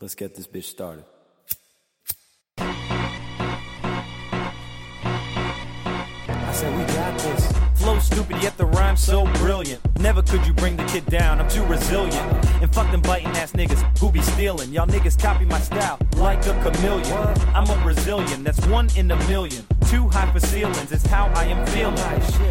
Let's get this bitch started. I said we got this. Flow stupid, yet the rhyme so brilliant. Never could you bring the kid down, I'm too resilient. And fuck them biting ass niggas who be stealing. Y'all niggas copy my style like a chameleon. I'm a Brazilian, that's one in a million. Too high for ceilings, it's how I am feeling.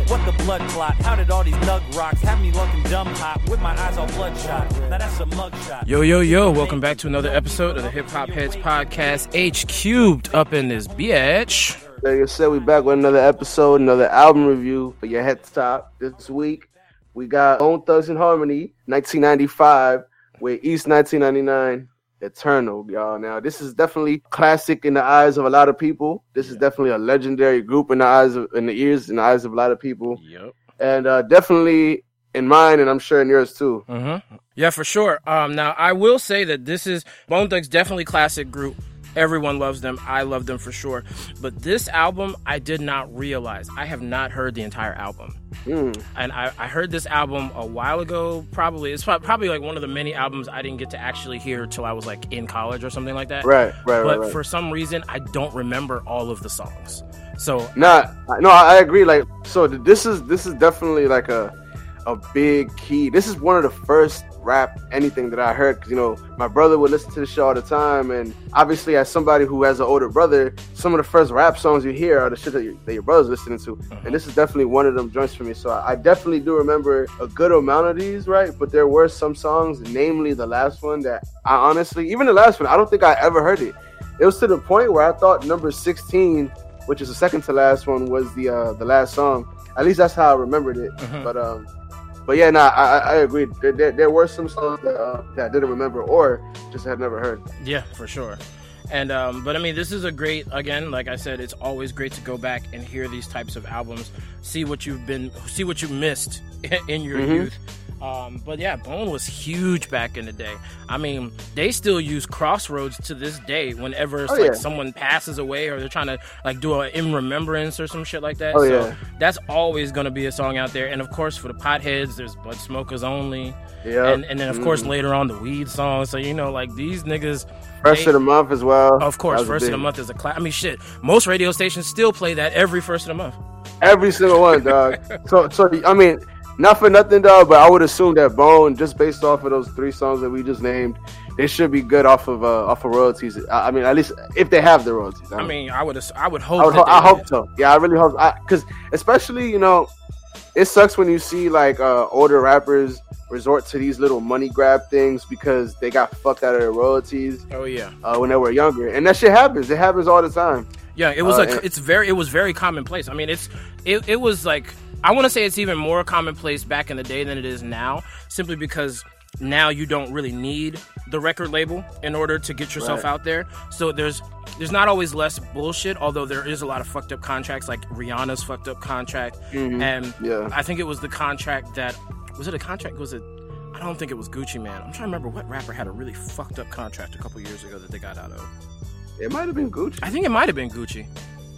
What the blood clot? How did all these nug rocks have me looking dumb hot with my eyes all bloodshot? Now that's a mugshot. Yo, yo, yo, welcome back to another episode of the Hip Hop Heads Podcast, H cubed up in this bitch. Like I said, we back with another episode, another album review for your head stop. This week, we got Bone Thugs and Harmony, 1995, with East 1999, Eternal, y'all. Now, this is definitely classic in the eyes of a lot of people. This is definitely a legendary group in the eyes of, in the ears, in the eyes of a lot of people, Yep. and uh, definitely in mine, and I'm sure in yours too. Mm-hmm. Yeah, for sure. Um, now I will say that this is Bone Thugs definitely classic group. Everyone loves them. I love them for sure. But this album, I did not realize. I have not heard the entire album. Mm. and I, I heard this album a while ago. Probably it's probably like one of the many albums I didn't get to actually hear till I was like in college or something like that. Right, right, But right, right. for some reason, I don't remember all of the songs. So Nah, I- no, I agree. Like, so this is this is definitely like a a big key. This is one of the first rap anything that I heard. 'cause, you know, my brother would listen to the show all the time, and obviously, as somebody who has an older brother, some of the first rap songs you hear are the shit that, your that your brother's listening to, and this is definitely one of them joints for me. So I, I definitely do remember a good amount of these, right? But there were some songs, namely the last one, that I honestly, even the last one, I don't think I ever heard it. It was to the point where I thought number sixteen which is the second to last one, was the uh, the last song. At least that's how I remembered it. Mhm. But um, but yeah, nah, I, I agree. There, there, there were some songs that, uh, that I didn't remember or just had never heard. Yeah, for sure. And um, but I mean, this is a great. Again, like I said, it's always great to go back and hear these types of albums, see what you've been, see what you missed in your Mhm. youth. Um, but yeah, Bone was huge back in the day. I mean, they still use Crossroads to this day. Whenever it's Oh, like yeah. someone passes away or they're trying to like do a in remembrance or some shit like that. Oh, so yeah. that's always gonna be a song out there. And of course, for the potheads, there's Budsmokers Only. Yeah, And, and then of course later on the weed song. So you know, like these niggas first they- of the month as well. of course, That was a first of the month is a class. I mean, shit. Most radio stations still play that every first of the month. Every single one, dog. so so I mean, not for nothing, though, but I would assume that Bone, just based off of those three songs that we just named, they should be good off of uh, off of royalties. I, I mean, at least if they have the royalties. I mean, I would, I would hope. I, would ho- I hope so. Yeah, I really hope. Because especially, you know, it sucks when you see like uh, older rappers resort to these little money grab things because they got fucked out of their royalties Oh yeah, uh, when they were younger, and that shit happens. It happens all the time. yeah. It was Uh, like and- it's very, it was very commonplace. I mean, it's, it, it was like I want to say it's even more commonplace back in the day than it is now, simply because now you don't really need the record label in order to get yourself Right. out there. So there's there's not always less bullshit, although there is a lot of fucked up contracts, like Rihanna's fucked up contract, Mhm. and Yeah. I think it was the contract that was it a contract? Was it? I don't think it was Gucci Mane. I'm trying to remember what rapper had a really fucked up contract a couple years ago that they got out of. It might have been Gucci. I think it might have been Gucci.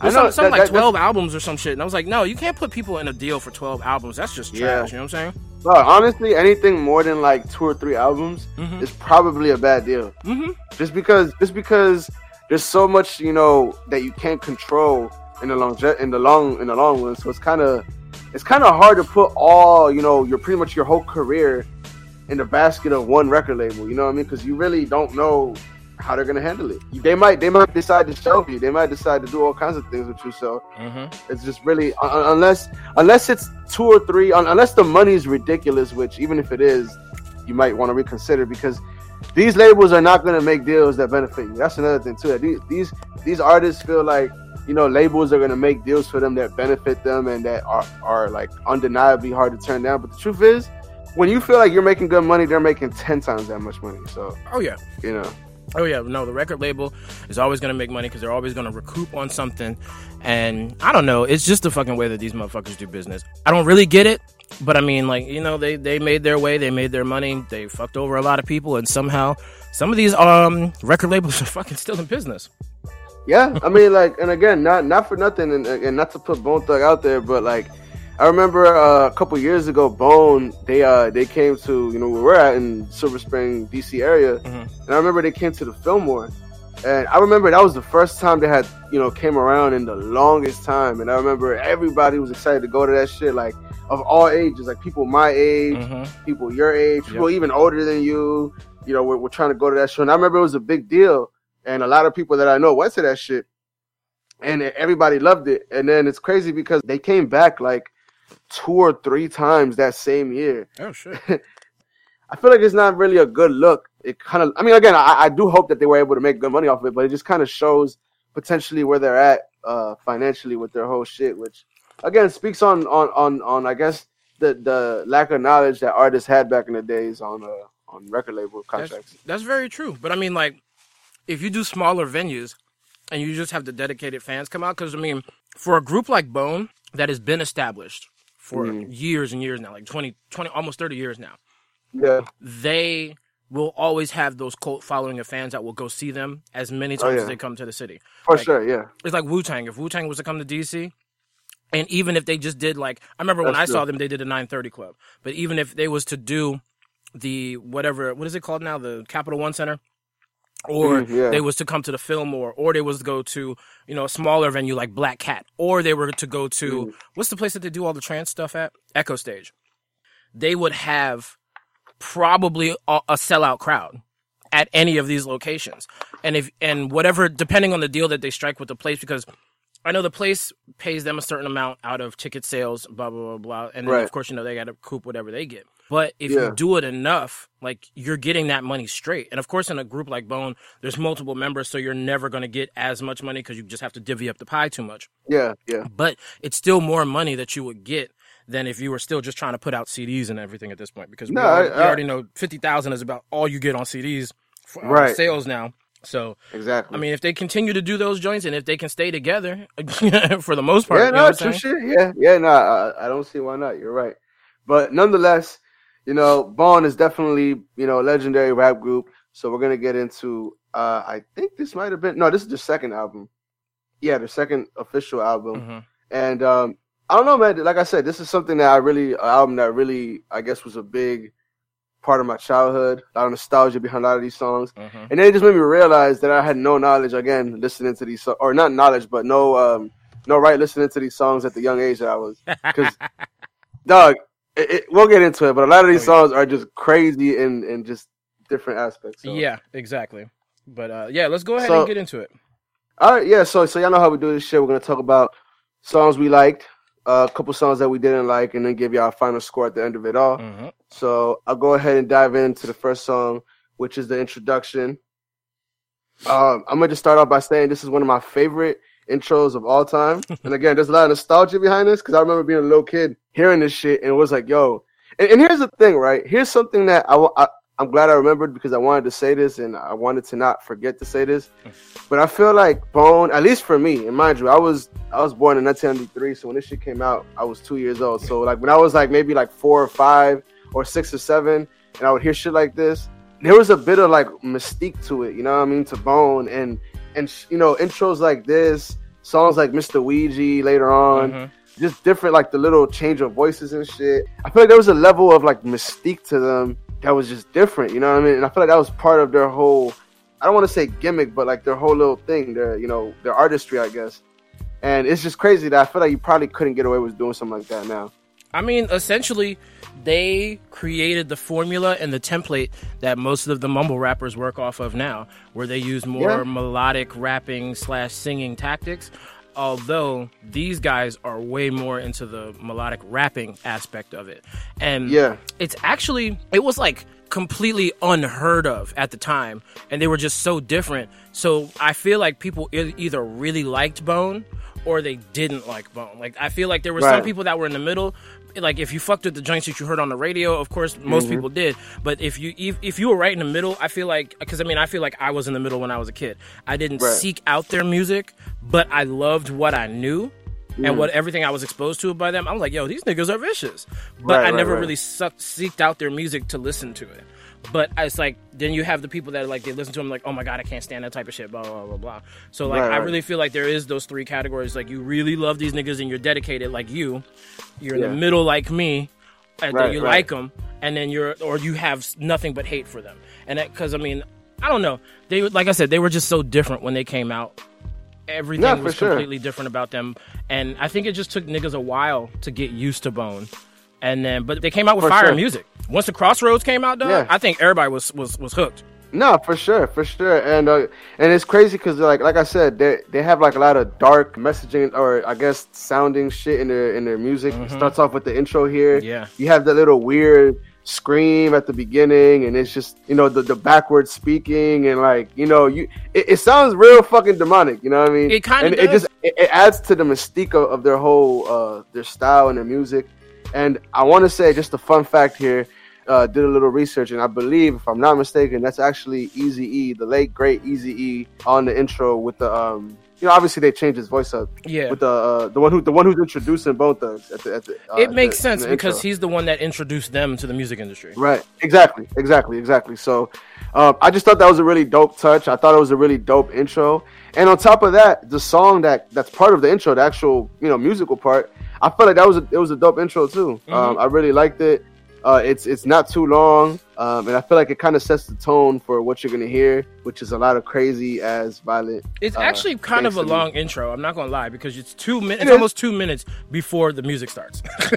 I know, some, something that- like that- 12 albums or some shit. And I was like, no, you can't put people in a deal for 12 albums. That's just trash. Yeah. You know what I'm saying? Bro, honestly, anything more than like two or three albums Mhm. is probably a bad deal. Mm-hmm. Just because, just because there's so much, you know, that you can't control in the long, in the long, in the long run. So it's kind of, it's kind of hard to put all, you know, your pretty much your whole career in the basket of one record label. You know what I mean? Because you really don't know how they're gonna handle it. They might, they might decide to shelve you. They might decide to do all kinds of things with you. So Mm-hmm. it's just really un- un- unless unless it's two or three un- unless the money's ridiculous, which even if it is, you might want to reconsider because these labels are not going to make deals that benefit you. That's another thing too. These these these artists feel like you know labels are going to make deals for them that benefit them and that are are like undeniably hard to turn down. But the truth is, when you feel like you're making good money, they're making ten times that much money. So Oh, yeah. you know. Oh yeah, no, the record label is always gonna make money because they're always gonna recoup on something, and I don't know, it's just the fucking way that these motherfuckers do business. I don't really get it, but I mean, like you know, they they made their way, they made their money, they fucked over a lot of people, and somehow some of these um record labels are fucking still in business. Yeah, I mean, like, and again, not not for nothing, and, and not to put Bone Thug out there, but like, I remember uh, a couple years ago, Bone they uh they came to you know where we're at in Silver Spring, DC area, Mhm. and I remember they came to the Fillmore, and I remember that was the first time they had you know came around in the longest time, and I remember everybody was excited to go to that shit, like of all ages, like people my age, Mhm. people your age, people even older than you, you know, we're, we're trying to go to that show, and I remember it was a big deal, and a lot of people that I know went to that shit, and everybody loved it, and then it's crazy because they came back like two or three times that same year. Oh shit. I feel like it's not really a good look. It kind of, I mean, again, I, I do hope that they were able to make good money off of it, but it just kind of shows potentially where they're at uh, financially with their whole shit, which again speaks on on on on I guess the the lack of knowledge that artists had back in the days on uh on record label That's, contracts. that's very true. But I mean, like, if you do smaller venues and you just have the dedicated fans come out, because I mean, for a group like Bone that has been established for Mhm. years and years now, like 20, 20, almost 30 years now, Yeah, they will always have those cult following of fans that will go see them as many times Oh, yeah. as they come to the city. for Like, sure. Yeah, It's like Wu Tang. If Wu Tang was to come to DC, and even if they just did like I remember when That's I saw them, they did a 930 Club. But even if they was to do the whatever, what is it called now, the Capital One Center, or Mhm, yeah. they was to come to the Fillmore, or they was to go to you know a smaller venue like Black Cat, or they were to go to Mm. what's the place that they do all the trance stuff at Echostage. They would have probably a, a sellout crowd at any of these locations. And if and whatever depending on the deal that they strike with the place because I know the place pays them a certain amount out of ticket sales, blah blah blah blah, and then Right. of course you know they got to coop whatever they get. But if Yeah. you do it enough, like you're getting that money straight. And of course, in a group like Bone, there's multiple members, so you're never going to get as much money because you just have to divvy up the pie too much. yeah, yeah. But it's still more money that you would get than if you were still just trying to put out CDs and everything at this point. Because we, No, already, I- we I- already know fifty thousand is about all you get on CDs for uh, Right. sales now. So Exactly. I mean, if they continue to do those joints and if they can stay together for the most part, yeah, no, true saying? shit. Yeah, yeah, no, I, I don't see why not. You're right, but nonetheless, you know, Bone is definitely you know a legendary rap group. So we're gonna get into. uh I think this might have been no, this is their second album. Yeah, their second official album, Mhm. and um I don't know, man. Like I said, this is something that I really an album that really I guess was a big part of my childhood. A lot of nostalgia behind a lot of these songs. Mhm. And then it just made me realize that I had no knowledge again listening to these, or not knowledge, but no, um, no right listening to these songs at the young age that I was. Because, dog, it, it, we'll get into it, but a lot of these Oh, yeah. songs are just crazy and in just different aspects. so. Yeah, exactly. But uh, yeah, let's go ahead So- and get into it. All right, yeah. So, so y'all know how we do this shit. We're gonna talk about songs we liked, uh, a couple songs that we didn't like, and then give y'all a final score at the end of it all. Mhm. So I'll go ahead and dive into the first song, which is the introduction. Um, I'm gonna just start off by saying this is one of my favorite intros of all time. and again, there's a lot of nostalgia behind this because I remember being a little kid hearing this shit and it was like, yo. And, and here's the thing, right? Here's something that I, I, I'm glad I remembered because I wanted to say this and I wanted to not forget to say this. But I feel like Bone, at least for me, and mind you, I was I was born in 1993, so when this shit came out, I was two years old. So like when I was like maybe like four or five or six or seven, and I would hear shit like this, there was a bit of like mystique to it, you know what I mean, to Bone, and and you know intros like this, songs like Mr. Ouija later on, Mhm. just different like the little change of voices and shit. I feel like there was a level of like mystique to them that was just different, you know what I mean? And I feel like that was part of their whole I don't want to say gimmick, but like their whole little thing, their you know, their artistry, I guess. And it's just crazy that I feel like you probably couldn't get away with doing something like that now. I mean, essentially, they created the formula and the template that most of the mumble rappers work off of now, where they use more Yeah. melodic rapping slash singing tactics. Although these guys are way more into the melodic rapping aspect of it, and Yeah. it's actually it was like completely unheard of at the time, and they were just so different. So I feel like people either really liked Bone or they didn't like Bone. Like I feel like there were some people that were in the middle. Like if you fucked with the joints that you heard on the radio, of course most Mm-hmm. people did. But if you if, if you were right in the middle, I feel like because I mean I feel like I was in the middle when I was a kid. I didn't Right. seek out their music, but I loved what I knew. Mm. And what everything I was exposed to by them, I'm like, yo, these niggas are vicious. But Right, I right, never really sucked, seeked out their music to listen to it. But it's like then you have the people that like they listen to him like, oh my god, I can't stand that type of shit, blah blah blah blah. So like Right, I right. really feel like there is those three categories. Like you really love these niggas and you're dedicated like you. You're in Yeah. the middle like me, and Right, then you like them, and then you're or you have nothing but hate for them. And that because I mean, I don't know, they like I said, they were just so different when they came out. Everything was sure. completely different about them, and I think it just took niggas a while to get used to Bone. And then, but they came out with For fire sure. music. Once the Crossroads came out, dog, Yeah. I think everybody was was was hooked. No, for sure, for sure, and uh, and it's crazy because like like I said, they they have like a lot of dark messaging or I guess sounding shit in their in their music. It starts off with the intro here. Mm-hmm. Yeah. you have the little weird scream at the beginning, and it's just you know the the backwards speaking and like you know you it, it sounds real fucking demonic. You know what I mean? It kinda it just it, it adds to the mystique of, of their whole uh their style and their music. And I want to say just a fun fact here. Uh, did a little research, and I believe, if I'm not mistaken, that's actually Easy E, the late great Easy E, on the intro with the um. You know, obviously they changed his voice up Yeah. with the uh, the one who the one who's introducing Bone Thugs at the at the. Uh, it makes the- sense because intro. he's the one that introduced them to the music industry. Right. Exactly. Exactly. Exactly. So, um, I just thought that was a really dope touch. I thought it was a really dope intro. And on top of that, the song that that's part of the intro, the actual you know musical part, I felt like that was a, it was a dope intro too. Um, I really liked it. Uh, it's it's not too long, um, and I feel like it kind of sets the tone for what you're gonna hear, which is a lot of crazy as violent. It's uh, actually kind of a music. long intro. I'm not gonna lie because it's two minutes. It It's almost two minutes before the music starts.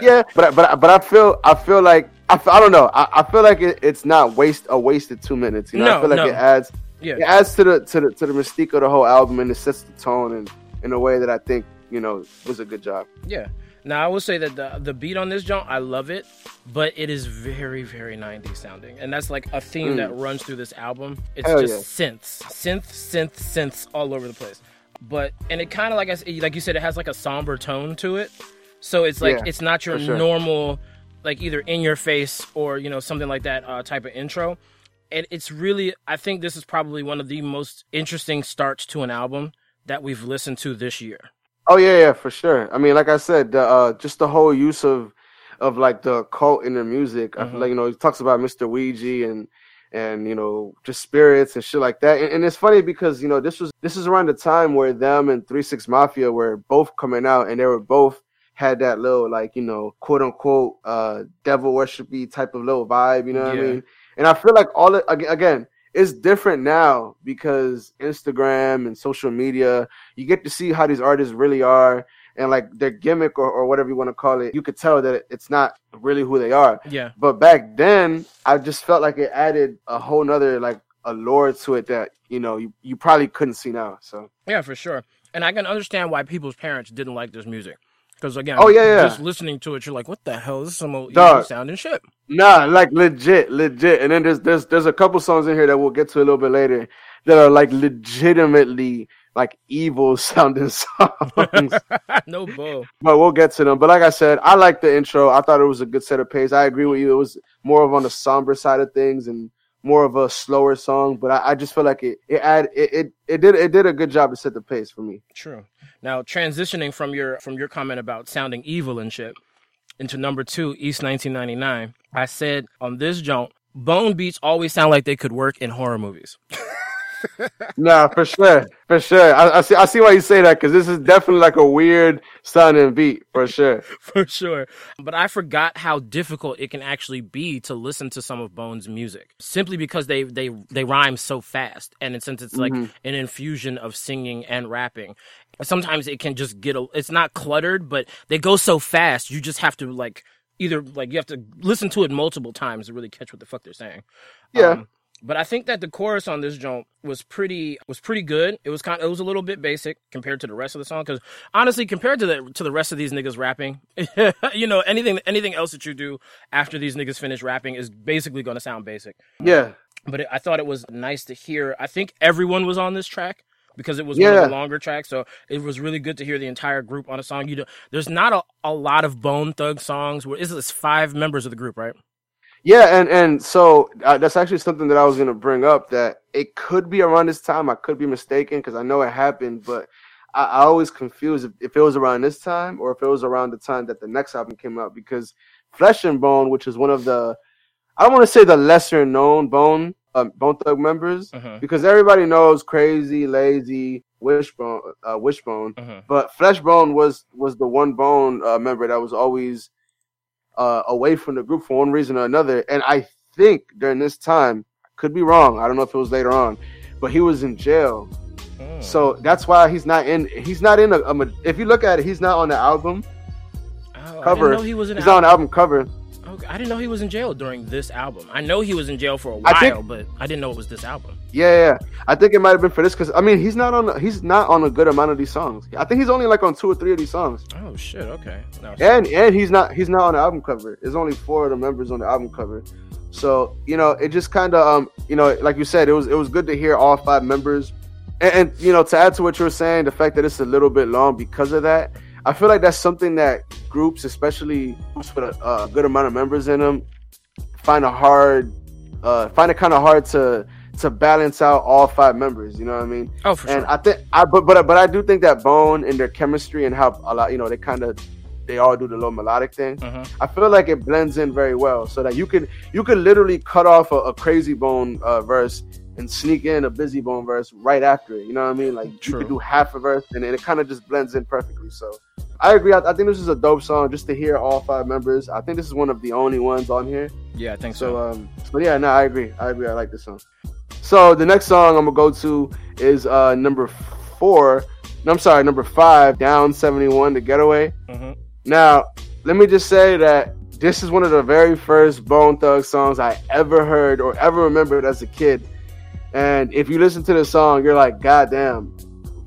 yeah, but I- but but I feel I feel like I, f- I don't know. I, I feel like it, it's not waste a wasted two minutes. You know, No, I feel like no. it adds yeah. it adds to the to the to the mystique of the whole album and it sets the tone in in a way that I think you know was a good job. Yeah. Now I will say that the the beat on this joint, I love it, but it is very very 90s sounding, and that's like a theme that runs through this album. It's Mm. Hell just synths, synth, synth, synths all over the place. But and it kind of like I like you said, it has like a somber tone to it. So it's like Yeah, it's not your sure. normal, like either in your face or you know something like that uh, type of intro. And it's really, I think this is probably one of the most interesting starts to an album that we've listened to this year. Oh yeah, yeah, for sure. I mean, like I said, the, uh, just the whole use of of like the cult in their music. I Mhm. feel like you know he talks about Mr. Ouija and and you know just spirits and shit like that. And, and it's funny because you know this was this is around the time where them and Three Six Mafia were both coming out and they were both had that little like you know quote unquote uh devil worshipy type of little vibe. You know what Yeah. I mean? And I feel like all again. It's different now because Instagram and social media, you get to see how these artists really are and like their gimmick or, or whatever you want to call it. You could tell that it's not really who they are. Yeah. But back then, I just felt like it added a whole nother like allure to it that you know you, you probably couldn't see now. So Yeah, for sure. And I can understand why people's parents didn't like this music. Because again, Oh, yeah, yeah. just listening to it, you're like, what the hell? This is some old sounding shit. nah, like legit, legit. And then there's there's there's a couple songs in here that we'll get to a little bit later that are like legitimately like evil sounding songs. no bull. but we'll get to them. But like I said, I like the intro. I thought it was a good set of pace. I agree with you. It was more of on the somber side of things and more of a slower song. But I, I just feel like it it add it, it it did it did a good job to set the pace for me. True. Now transitioning from your from your comment about sounding evil and shit into number two, East 1999. I said on this jump, bone beats always sound like they could work in horror movies. Nah, for sure, for sure. I, I see I see why you say that because this is definitely like a weird sounding beat for sure. for sure. But I forgot how difficult it can actually be to listen to some of Bones' music, simply because they they they rhyme so fast, and since it's like an infusion of singing and rapping, sometimes it can just get a. It's not cluttered, but they go so fast, you just have to like either like you have to listen to it multiple times to really catch what the fuck they're saying. Yeah. Um, but I think that the chorus on this joint was pretty was pretty good. It was kind of, it was a little bit basic compared to the rest of the song because honestly, compared to the to the rest of these niggas rapping, you know anything anything else that you do after these niggas finish rapping is basically going to sound basic. Yeah, But it, I thought it was nice to hear. I think everyone was on this track because it was one Yeah. of the longer tracks, so it was really good to hear the entire group on a song. You know, there's not a, a lot of Bone Thug songs where is this five members of the group, right? Yeah, and and so uh, that's actually something that I was gonna bring up that it could be around this time. I could be mistaken because I know it happened, but I, I always confuse if, if it was around this time or if it was around the time that the next album came out because Flesh-n-Bone, which is one of the I don't want to say the lesser known Bone uh, Bone Thug members Mhm. because everybody knows Krayzie, Layzie, Wishbone, uh, Wishbone, Mhm. but Fleshbone was was the one Bone uh, member that was always uh, away from the group for one reason or another. And I think during this time, could be wrong. I don't know if it was later on, but he was in jail. Mm. So that's why he's not in. He's not in a. a if you look at it, he's not on the album Oh, I cover. he was in. He's on the album cover. Okay, I didn't know he was in jail during this album. I know he was in jail for a while, think- but I didn't know it was this album. Yeah, yeah, yeah. I think it might have been for this because I mean he's not on. He's not on a good amount of these songs. I think he's only like on two or three of these songs. Oh shit. Okay. No, And and he's not. He's not on the album cover. There's only four of the members on the album cover. So you know, it just kind of um, you know, like you said, it was it was good to hear all five members. And, and you know, to add to what you were saying, the fact that it's a little bit long because of that, I feel like that's something that groups, especially groups with a, a good amount of members in them, find a hard, uh, find it kind of hard to to balance out all five members. You know what I mean? oh for and sure. I think I but but but I do think that Bone and their chemistry and how a lot you know they kind of they all do the little melodic thing. Mhm. I feel like it blends in very well, so that you could you could literally cut off a, a Krayzie Bone uh, verse and sneak in a Bizzy Bone verse right after it. You know what I mean? Like you could do half a verse and then it kind of just blends in perfectly. So I agree. I, I think this is a dope song just to hear all five members. I think this is one of the only ones on here. Yeah, I think so. So um, but yeah, no, I agree. I agree. I like this song. So the next song I'm gonna go to is uh number four. No, I'm sorry, number five, Down 71, The Getaway. Mhm. Now, let me just say that this is one of the very first Bone Thug songs I ever heard or ever remembered as a kid. And if you listen to the song, you're like, God damn,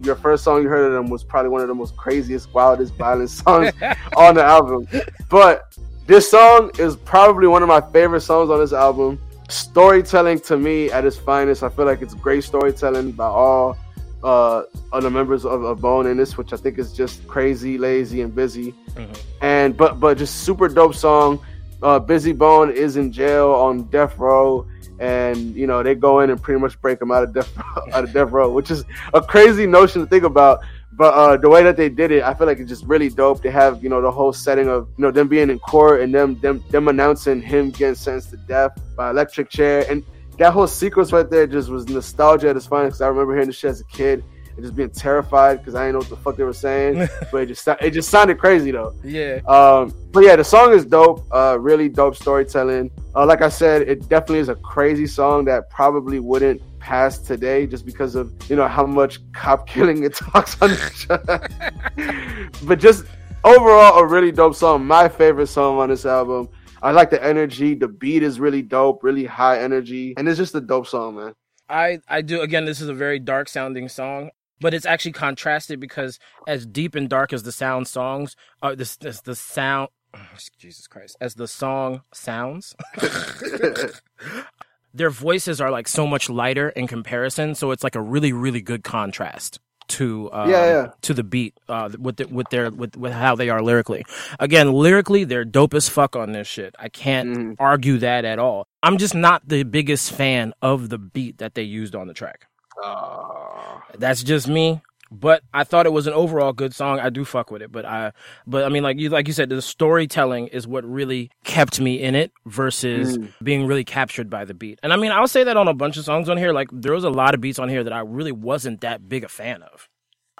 your first song you heard of them was probably one of the most craziest, wildest, violent songs on the album. But this song is probably one of my favorite songs on this album. Storytelling to me at its finest. I feel like it's great storytelling by all uh, of the members of, of Bone in this, which I think is just Krayzie, Layzie, and Bizzy. Mhm. And but but just super dope song. Uh, Bizzy Bone is in jail on death row, and you know they go in and pretty much break him out of death out of death row, which is a crazy notion to think about. But uh, the way that they did it, I feel like it's just really dope. They have you know the whole setting of you know them being in court and them them them announcing him getting sentenced to death by electric chair, and that whole sequence right there just was nostalgia at its finest. Because I remember hearing this shit as a kid and just being terrified because I didn't know what the fuck they were saying. but it just it just sounded crazy though. yeah. Um, but yeah, the song is dope. Uh, really dope storytelling. Uh, like I said, it definitely is a crazy song that probably wouldn't pass today just because of you know how much cop killing it talks on. The but just overall, a really dope song. My favorite song on this album. I like the energy. The beat is really dope, really high energy, and it's just a dope song, man. I I do again. This is a very dark sounding song, but it's actually contrasted because as deep and dark as the sound songs, uh, this this the sound. Jesus Christ! As the song sounds, their voices are like so much lighter in comparison. So it's like a really really good contrast to uh, Yeah, yeah. to the beat uh, with the, with their with with how they are lyrically. Again, lyrically they're dope as fuck on this shit. I can't Mhm. argue that at all. I'm just not the biggest fan of the beat that they used on the track. Uh, That's just me. But I thought it was an overall good song. I do fuck with it, but I, but I mean, like you, like you said, the storytelling is what really kept me in it versus Mm. being really captured by the beat. And I mean, I'll say that on a bunch of songs on here. Like there was a lot of beats on here that I really wasn't that big a fan of.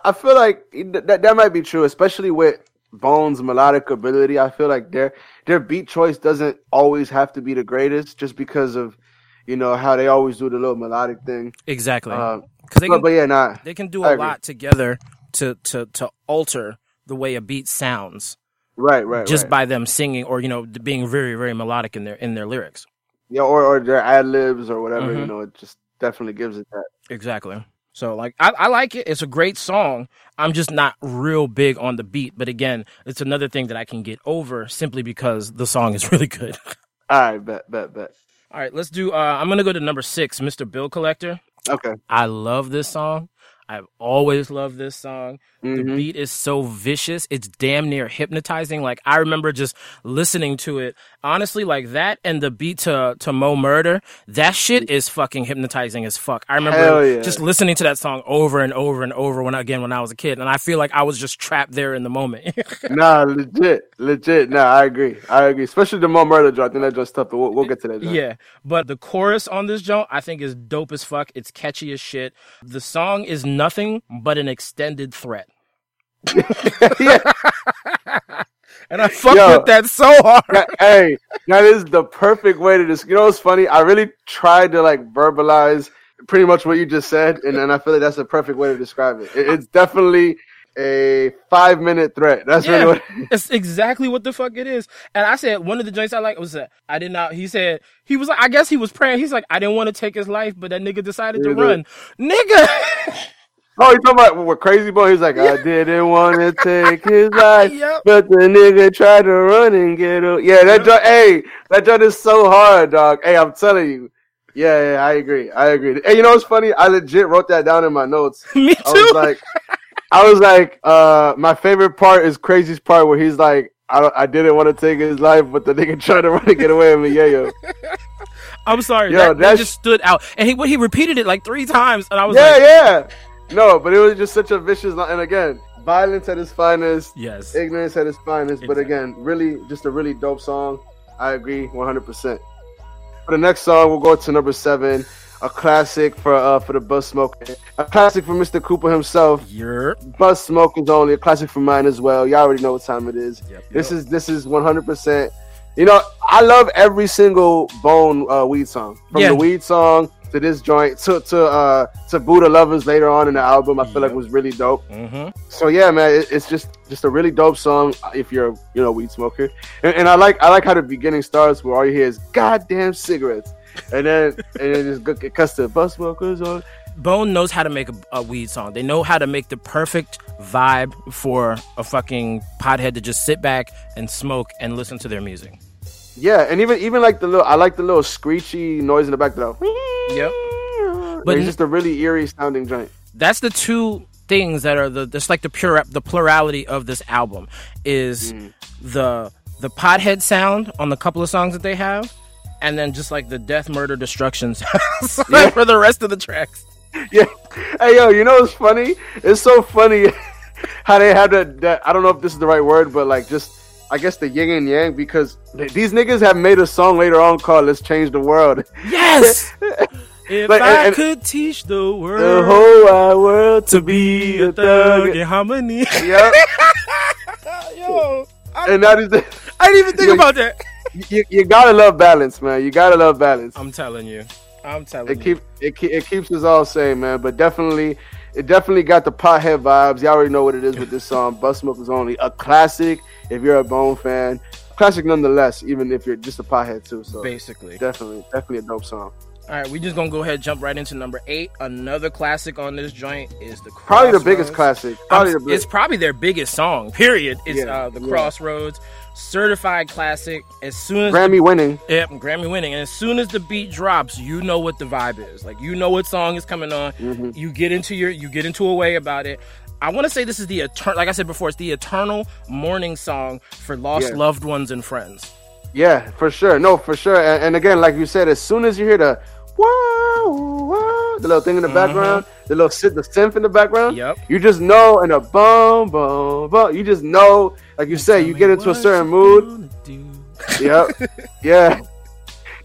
I feel like that that might be true, especially with Bones' melodic ability. I feel like their their beat choice doesn't always have to be the greatest, just because of you know how they always do the little melodic thing. Exactly, Uh, because they can, but yeah, nah, they can do I a agree. lot together to to to alter the way a beat sounds right, right, just right. by them singing or you know being very very melodic in their in their lyrics. yeah, or or their ad libs or whatever. You Mhm. know, it just definitely gives it that. Exactly. So like I, I like it. It's a great song. I'm just not real big on the beat. But again, it's another thing that I can get over simply because the song is really good. All right, bet, bet, bet. All right, let's do uh I'm gonna go to number six, Mr. Bill Collector. Okay, I love this song. I've always loved this song. The Mhm. beat is so vicious. It's damn near hypnotizing. Like I remember just listening to it. Honestly, like that and the beat to to Mo' Murda, that shit is fucking hypnotizing as fuck. I remember yeah. just listening to that song over and over and over when again when I was a kid, and I feel like I was just trapped there in the moment. nah, legit, legit. Nah, I agree. I agree. Especially the more murder joint. I think that just tough. But we'll, we'll get to that. Joint. Yeah, but the chorus on this joint I think is dope as fuck. It's catchy as shit. The song is nothing but an extended threat. yeah. And I fuck Yo. with that so hard. That- hey, that is the perfect way to just. You know what's funny? I really tried to like verbalize pretty much what you just said, and, and I feel like that's the perfect way to describe it. It- It's definitely a five minute threat. That's Yeah. really what. It's exactly what the fuck it is. And I said one of the joints I like was that I did not. He said he was like I guess he was praying. He's like I didn't want to take his life, but that nigga decided to run. Nigga. Oh, you talking about with Crazy Boy? He's like, I didn't want to take his life, Yep. but the nigga tried to run and get up. Yeah, that joint. Hey, that joint is so hard, dog. Hey, I'm telling you. Yeah, yeah, I agree. I agree. Hey, you know what's funny? I legit wrote that down in my notes. Me too. I was like, I was like, uh, my favorite part is Krayzie's part where he's like, I, I didn't want to take his life, but the nigga tried to run and get away with me. Yeah, yo. I'm sorry. Yo, that, that just stood out. And he when he repeated it like three times, and I was Yeah, like, yeah. No, but it was just such a vicious line. And again, violence at its finest, yes. ignorance at its finest. But again, really, just a really dope song. I agree 100%. For the next song, we'll go to number seven, a classic for uh for the bus Smoke, a classic for Mr. Cooper himself. You're Buzz Smoke only a classic for mine as well. Y'all already know what time it is. Yep, This yep. is this is 100. percent You know, I love every single Bone uh, Weed song, from Yeah. the Weed song to this joint to to uh to Buddha Lovers later on in the album. I feel like was really dope. hmm So yeah, man, it, it's just just a really dope song if you're you know weed smoker. And, and I like I like how the beginning starts where all you hear is goddamn cigarettes, and then and then just it cuts to Budsmokers on. Bone knows how to make a, a weed song. They know how to make the perfect vibe for a fucking pothead to just sit back and smoke and listen to their music. Yeah, and even even like the little I like the little screechy noise in the back though. Yep. But But it's just a really eerie sounding joint. That's the two things that are the that's like the pure the plurality of this album is Mm. the the pothead sound on the couple of songs that they have, and then just like the death, murder, destruction sounds Yeah. for the rest of the tracks. Yeah. Hey yo, you know what's funny? It's so funny how they have that, that I don't know if this is the right word, but like just I guess the yin and yang because th- these niggas have made a song later on called "Let's Change the World." Yes. If Like, I and- could teach the world, the whole wide world to be a thug in harmony. Yep. Yo, I, and that is the, I didn't even think about that. you, you gotta love balance, man. You gotta love balance. I'm telling you. I'm telling It you. keep it keep, it keeps us all sane, man. But definitely, it definitely got the pothead vibes. Y'all already know what it is with this song. Bus Smoke is only a classic. If you're a Bone fan, classic nonetheless. Even if you're just a pothead too. So Basically. definitely, definitely a dope song. All right, we just gonna go ahead and jump right into number eight. Another classic on this joint is the Probably the biggest classic. Probably the Um, it's probably their biggest song. Period. It's Yeah, uh, the yeah. Crossroads, certified classic. As soon as Grammy winning. Yep, Grammy winning. And as soon as the beat drops, you know what the vibe is. Like you know what song is coming on. Mm-hmm. You get into your you get into a way about it. I want to say this is the eternal like I said before, it's the eternal mourning song for lost Yeah. loved ones and friends. Yeah, for sure. No, for sure. And, and again, like you said, as soon as you hear the the little thing in the background, the little sit, the synth in the background, Yep. you just know, and a boom, boom, boom. You just know, like you say, you get into a certain mood. Yep. yeah.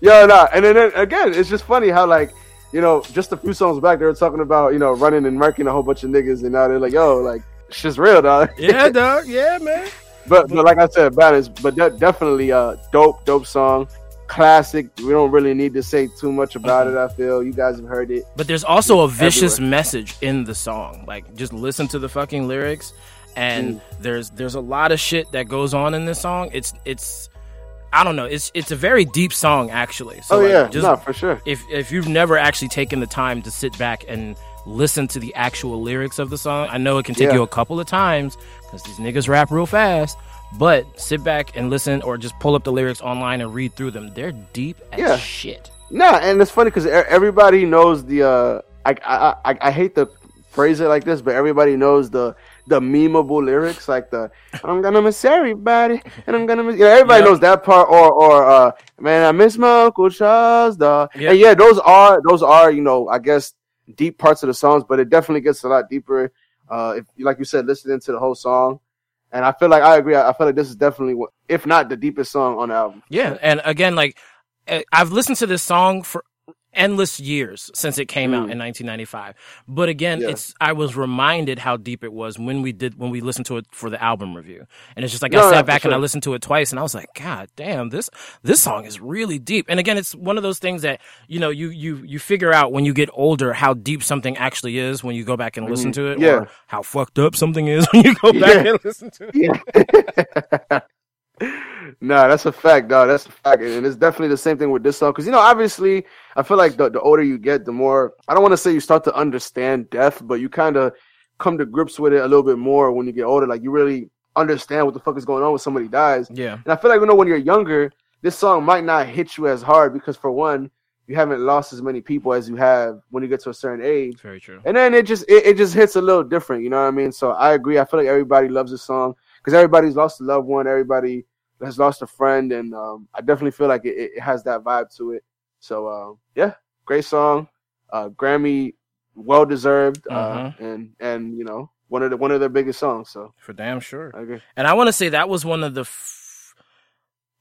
Yeah. nah. And then, then again, it's just funny how like, you know, just a few songs back they were talking about, you know, running and marking a whole bunch of niggas, and now they're like, yo, like, shit's real, dog. Yeah, dog. Yeah, man. But, but like I said, balance. But de- definitely a dope, dope song, classic. We don't really need to say too much about it. I feel you guys have heard it. But there's also a vicious Everywhere. message in the song. Like just listen to the fucking lyrics and Mm. there's there's a lot of shit that goes on in this song. It's it's I don't know. It's it's a very deep song actually. So oh like, yeah, just no, for sure. if if you've never actually taken the time to sit back and listen to the actual lyrics of the song, I know it can take Yeah. you a couple of times because these niggas rap real fast. But sit back and listen, or just pull up the lyrics online and read through them. They're deep as Yeah. shit. Nah, and it's funny because everybody knows the. uh I, I I I hate to phrase it like this, but everybody knows the the memeable lyrics, like the "I'm gonna miss everybody" and I'm gonna miss. Yeah, everybody Yep. knows that part. Or or uh, man, I miss my Uncle Charles. Dog. Yep. And yeah, those are those are you know I guess deep parts of the songs, but it definitely gets a lot deeper. Uh, if like you said, listening to the whole song. And I feel like I agree. I feel like this is definitely, if not the deepest song on the album. Yeah, and again, like eh, I've listened to this song for endless years since it came out Mm. in 1995. But again, Yeah. it's I was reminded how deep it was when we did when we listened to it for the album review. And it's just like No, I sat back and I listened to it twice and I was like, god damn, this this song is really deep. And again, it's one of those things that, you know, you you you figure out when you get older how deep something actually is when you go back and listen to it Mm-hmm. Yeah. or how fucked up something is when you go back Yeah. and listen to it. nah, that's a fact, dog. That's a fact, and it's definitely the same thing with this song. Because you know, obviously, I feel like the, the older you get, the more I don't want to say you start to understand death, but you kind of come to grips with it a little bit more when you get older. Like you really understand what the fuck is going on when somebody dies. Yeah. And I feel like you know when you're younger, this song might not hit you as hard because for one, you haven't lost as many people as you have when you get to a certain age. Very true. And then it just it, it just hits a little different, you know what I mean? So I agree. I feel like everybody loves this song because everybody's lost a loved one, everybody has lost a friend, and um, I definitely feel like it, it has that vibe to it. So uh, yeah, great song, uh, Grammy, well deserved, uh, and and you know one of the one of their biggest songs. So For damn sure. I agree. And I want to say that was one of the. F-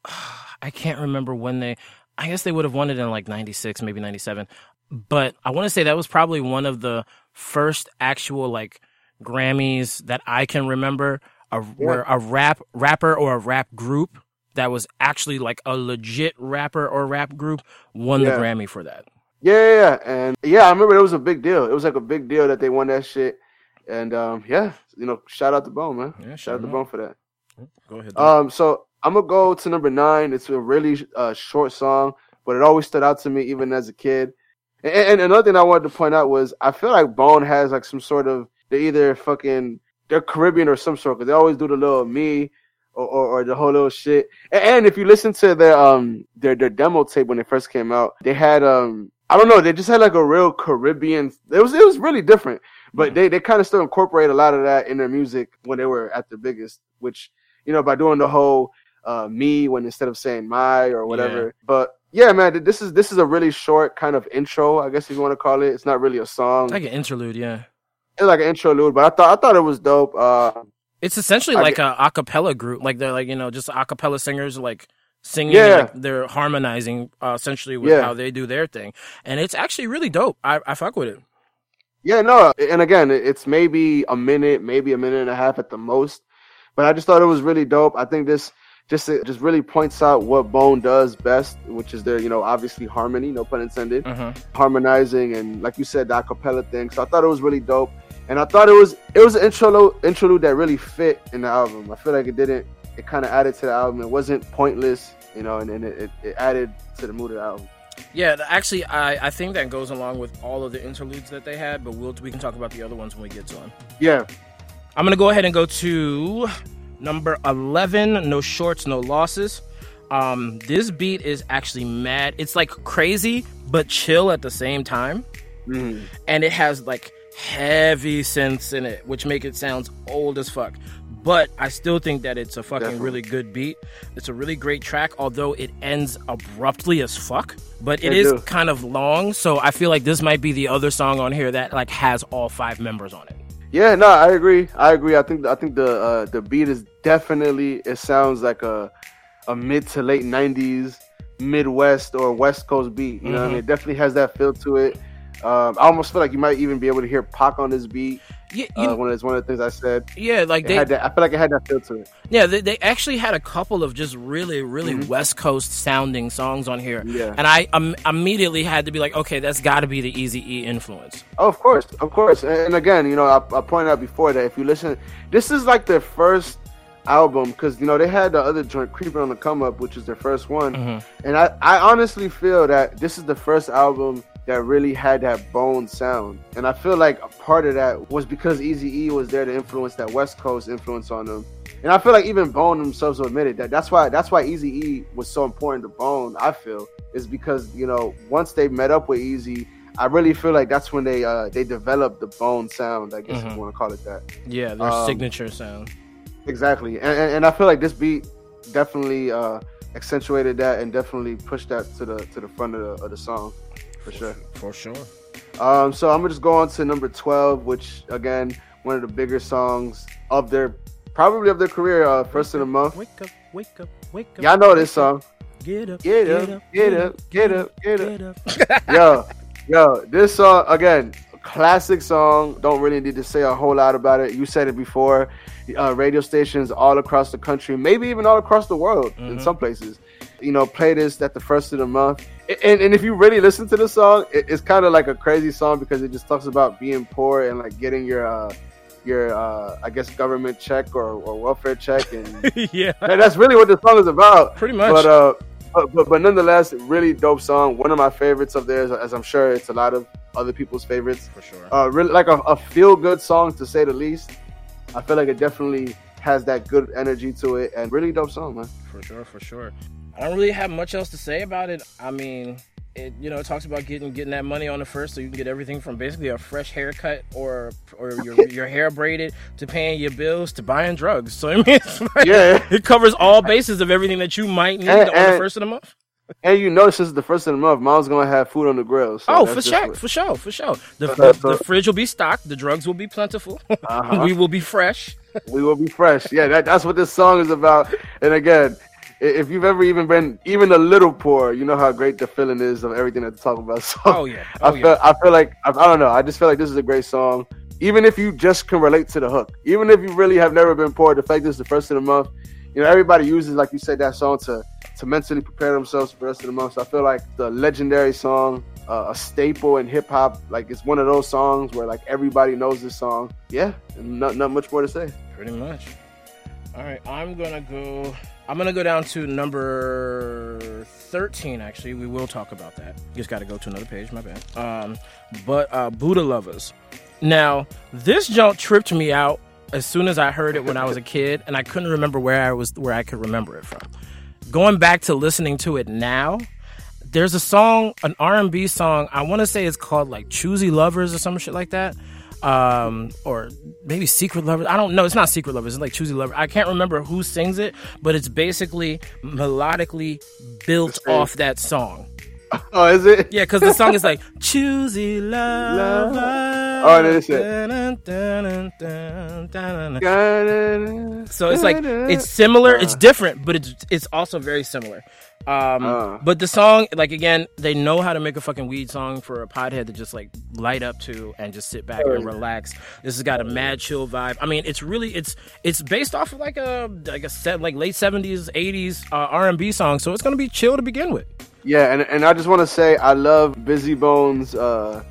I can't remember when they. I guess they would have won it in like '96, maybe '97. But I want to say that was probably one of the first actual like Grammys that I can remember, a, where a rap rapper or a rap group that was actually like a legit rapper or rap group won Yeah. the Grammy for that. Yeah, yeah, yeah, and yeah, I remember it was a big deal. It was like a big deal that they won that shit, and um, yeah, you know, shout out to Bone, man. Yeah, shout shout out to Bone for that. Go ahead. Um, so I'm gonna go to number nine. It's a really uh, short song, but it always stood out to me even as a kid. And, and another thing I wanted to point out was I feel like Bone has like some sort of they're either fucking they're Caribbean or some sort because they always do the little me or, or, or the whole little shit. And, and if you listen to their um their their demo tape when it first came out, they had um I don't know they just had like a real Caribbean. It was it was really different, but they they kind of still incorporate a lot of that in their music when they were at their biggest, which you know by doing the whole uh me when instead of saying my or whatever. But yeah, man, this is this is a really short kind of intro, I guess if you want to call it. It's not really a song. like an interlude, yeah. It's like an interlude, but I thought I thought it was dope. Uh, It's essentially I like a acapella group, like they're like you know just acapella singers like singing, Yeah. like they're harmonizing uh, essentially with Yeah. how they do their thing, and it's actually really dope. I I fuck with it. yeah, no, and again, it's maybe a minute, maybe a minute and a half at the most, but I just thought it was really dope. I think this just it just really points out what Bone does best, which is their you know obviously harmony, no pun intended. Mhm. harmonizing and like you said the acapella thing so i thought it was really dope and i thought it was it was an interlude interlude that really fit in the album i feel like it didn't it kind of added to the album it wasn't pointless you know and, and it, it, added to the mood of the album Yeah, actually, I I think that goes along with all of the interludes that they had, but we'll we can talk about the other ones when we get to them. yeah I'm gonna go ahead and go to number eleven. No shorts, no losses. Um, this beat is actually mad. It's like crazy but chill at the same time. Mhm. and it has like heavy synths in it, which make it sound old as fuck. But I still think that it's a fucking Definitely. really good beat. It's a really great track, although it ends abruptly as fuck. But it is do. kind of long, so I feel like this might be the other song on here that like has all five members on it. yeah no i agree i agree i think i think the uh the beat is definitely it sounds like a a mid to late 90s midwest or west coast beat you know what i mean it definitely has that feel to it um, I almost feel like you might even be able to hear Pac on this beat. Yeah, you, Uh, one of one of the things I said. yeah, like they, that, I feel like it had that feel to it. yeah, they, they actually had a couple of just really, really Mhm. West Coast sounding songs on here, Yeah. and I um, immediately had to be like, okay, that's got to be the Easy E influence. Oh, of course, of course. And again, you know, I, I pointed out before that if you listen, this is like their first album because you know they had the other joint, "Creeping on the Come Up," which is their first one. Mhm. And I, I honestly feel that this is the first album that really had that bone sound. And I feel like a part of that was because Easy E was there to influence that West Coast influence on them. And I feel like even Bone themselves admitted that that's why that's why Easy E was so important to Bone. I feel is because you know once they met up with Eazy I really feel like that's when they uh they developed the bone sound. I guess if Mhm. you want to call it that. Yeah, their Um, signature sound. Exactly, and, and and I feel like this beat definitely uh accentuated that and definitely pushed that to the to the front of the, of the song for sure. For sure. Um, so I'm gonna just go on to number 12, which again one of the bigger songs of their probably of their career, uh, first of the month. Wake up, wake up, wake up. Y'all know this song. Get up, Get up, get up, get up, get up. Get up. yo, yo, this song again, classic song. Don't really need to say a whole lot about it. You said it before. Uh, radio stations all across the country, maybe even all across the world in Mhm. some places, you know, play this at the first of the month. And, and if you really listen to the song, it, it's kind of like a crazy song because it just talks about being poor and like getting your, uh, your, uh, I guess, government check or, or welfare check, and yeah, that's really what the song is about. pretty much. But uh, but, but but nonetheless, really dope song. One of my favorites of theirs, as I'm sure it's a lot of other people's favorites. for sure. Uh, really like a, a feel good song to say the least. I feel like it definitely has that good energy to it, and really dope song, man. For sure, for sure. I don't really have much else to say about it. I mean, it you know it talks about getting getting that money on the first, so you can get everything from basically a fresh haircut or or your your hair braided to paying your bills to buying drugs. So I mean, like, Yeah. it covers all bases of everything that you might need And- on the first of the month. And you notice this is the first of the month. Mom's gonna have food on the grill. So oh, for sure, what- for sure, for sure. The, the, the fridge will be stocked. The drugs will be plentiful. Uh-huh. we will be fresh. we will be fresh. Yeah, that, that's what this song is about. And again, if you've ever even been even a little poor, you know how great the feeling is of everything that they talk about. So Oh yeah, I oh feel yeah. I feel like I, I don't know. I just feel like this is a great song. Even if you just can relate to the hook, even if you really have never been poor, the fact this is the first of the month, you know everybody uses like you said that song to to mentally prepare themselves for the rest of the month. So I feel like the legendary song, uh, a staple in hip hop, like it's one of those songs where like everybody knows this song. Yeah, and not not much more to say. Pretty much. All right, I'm gonna go. I'm gonna go down to number thirteen. Actually, we will talk about that. Just got to go to another page. My bad. Um, but uh, Buddah Lovaz. Now, this jump tripped me out as soon as I heard it when I was a kid, and I couldn't remember where I was, where I could remember it from. Going back to listening to it now, there's a song, an R&B song. I want to say it's called like "Choosy Lovers" or some shit like that, um, or maybe "Secret Lovers." I don't know. It's not "Secret Lovers." It's like "Choosy Lovers." I can't remember who sings it, but it's basically melodically built off that song. Oh, is it? Yeah, because the song is like "Choosy Lovers." Oh, that's it. So it's like it's similar, it's different, but it's it's also very similar. Um, Uh. but the song, like again, they know how to make a fucking weed song for a pothead to just like light up to and just sit back and relax. This has got a mad chill vibe. I mean, it's really it's it's based off of like a like a set like late seventies, eighties uh, R and B song, so it's gonna be chill to begin with. Yeah, and, and I just want to say I love Bizzy Bone's. Uh,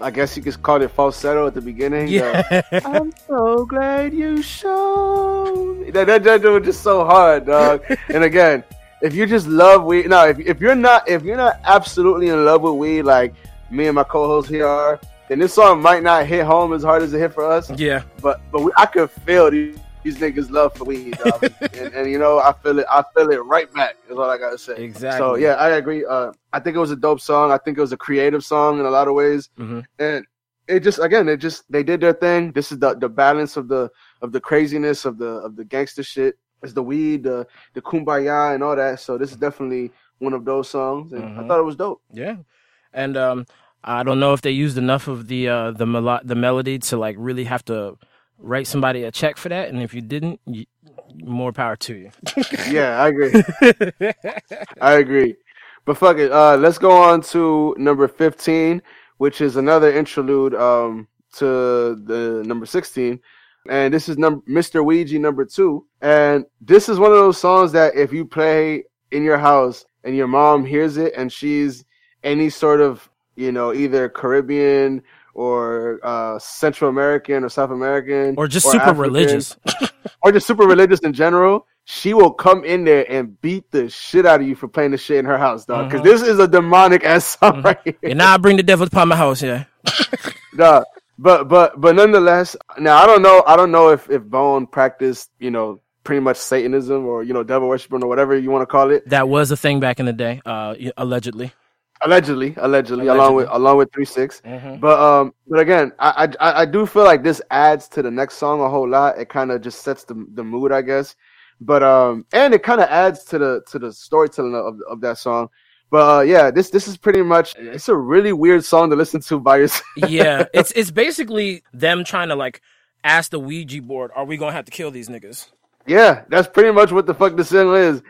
I guess you could call it falsetto at the beginning. Yeah, Uh, I'm so glad you showed. That that that was just so hard, dog. and again, if you just love weed, no, if if you're not if you're not absolutely in love with weed, like me and my co-host here are, then this song might not hit home as hard as it hit for us. yeah, But but we, I could feel these, these niggas love for weed, dog. and, and you know I feel it. I feel it right back. Is all I gotta say. exactly. So yeah, I agree. Uh, I think it was a dope song. I think it was a creative song in a lot of ways, Mhm. and it just again, it just they did their thing. This is the the balance of the of the craziness of the of the gangster shit. It's the weed, the the kumbaya, and all that. So this is definitely one of those songs, and I Mhm. thought it was dope. Yeah, and um, I don't know if they used enough of the uh, the melo- the melody to like really have to write somebody a check for that. And if you didn't, you, more power to you. Yeah, I agree. I agree. But fuck it. Uh, let's go on to number fifteen, which is another interlude um to the number sixteen. And this is number Mr. Ouija number two. And this is one of those songs that if you play in your house and your mom hears it and she's any sort of, you know, either Caribbean or uh, Central American or South American or just super African, religious. or just super religious in general, she will come in there and beat the shit out of you for playing the shit in her house, dog. Because Mhm. this is a demonic ass song right here, and now I bring the devil upon my house. Yeah, dog. But but but nonetheless, now I don't know. I don't know if if Bone practiced, you know, pretty much Satanism or you know devil worshiping or whatever you want to call it. that was a thing back in the day, uh, allegedly. Allegedly, allegedly, Allegedly. along with along with three six. Mhm. But um, but again, I, I I do feel like this adds to the next song a whole lot. It kind of just sets the the mood, I guess. But um, and it kind of adds to the to the storytelling of of that song. But uh, yeah, this this is pretty much it's a really weird song to listen to by yourself. yeah, it's it's basically them trying to like ask the Ouija board, "Are we gonna have to kill these niggas?" Yeah, that's pretty much what the fuck the song is.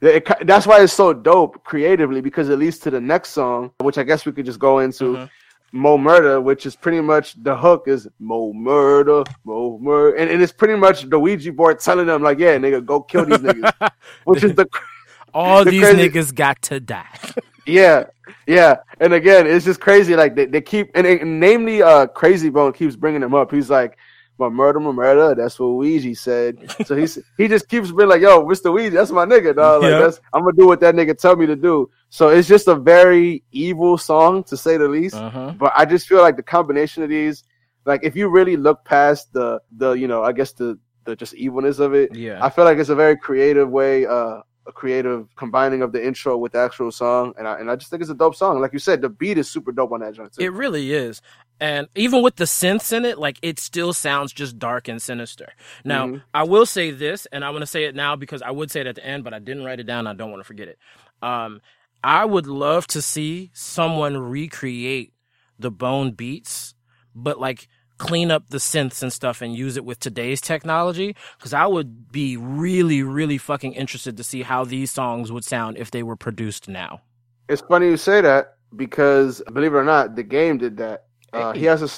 It that's why it's so dope creatively because it leads to the next song, which I guess we could just go into. Mhm. Mo' Murda, which is pretty much the hook is Mo' Murda, Mo' Murda, and, and it's pretty much the Ouija board telling them like, yeah, nigga, go kill these niggas, which is the All The these crazy- niggas got to die. yeah, yeah. And again, it's just crazy. Like they, they keep and, and namely, uh, Krayzie Bone keeps bringing him up. He's like, my murder, my murder. That's what Ouija said. So he's he just keeps being like, yo, Mr. Ouija, that's my nigga, dog. Like Yeah. that's I'm gonna do what that nigga tell me to do. So it's just a very evil song to say the least. uh-huh. But I just feel like the combination of these, like if you really look past the the you know, I guess the the just evilness of it, Yeah. I feel like it's a very creative way, uh, a creative combining of the intro with the actual song, and I and I just think it's a dope song. Like you said, the beat is super dope on that joint too. It really is. And even with the synths in it, like it still sounds just dark and sinister. Now, Mhm. I will say this, and I want to say it now because I would say it at the end, but I didn't write it down. I don't want to forget it. Um, I would love to see someone recreate the bone beats, but like clean up the synths and stuff and use it with today's technology. Cause I would be really, really fucking interested to see how these songs would sound if they were produced now. It's funny you say that because believe it or not, The Game did that. Uh, he has a,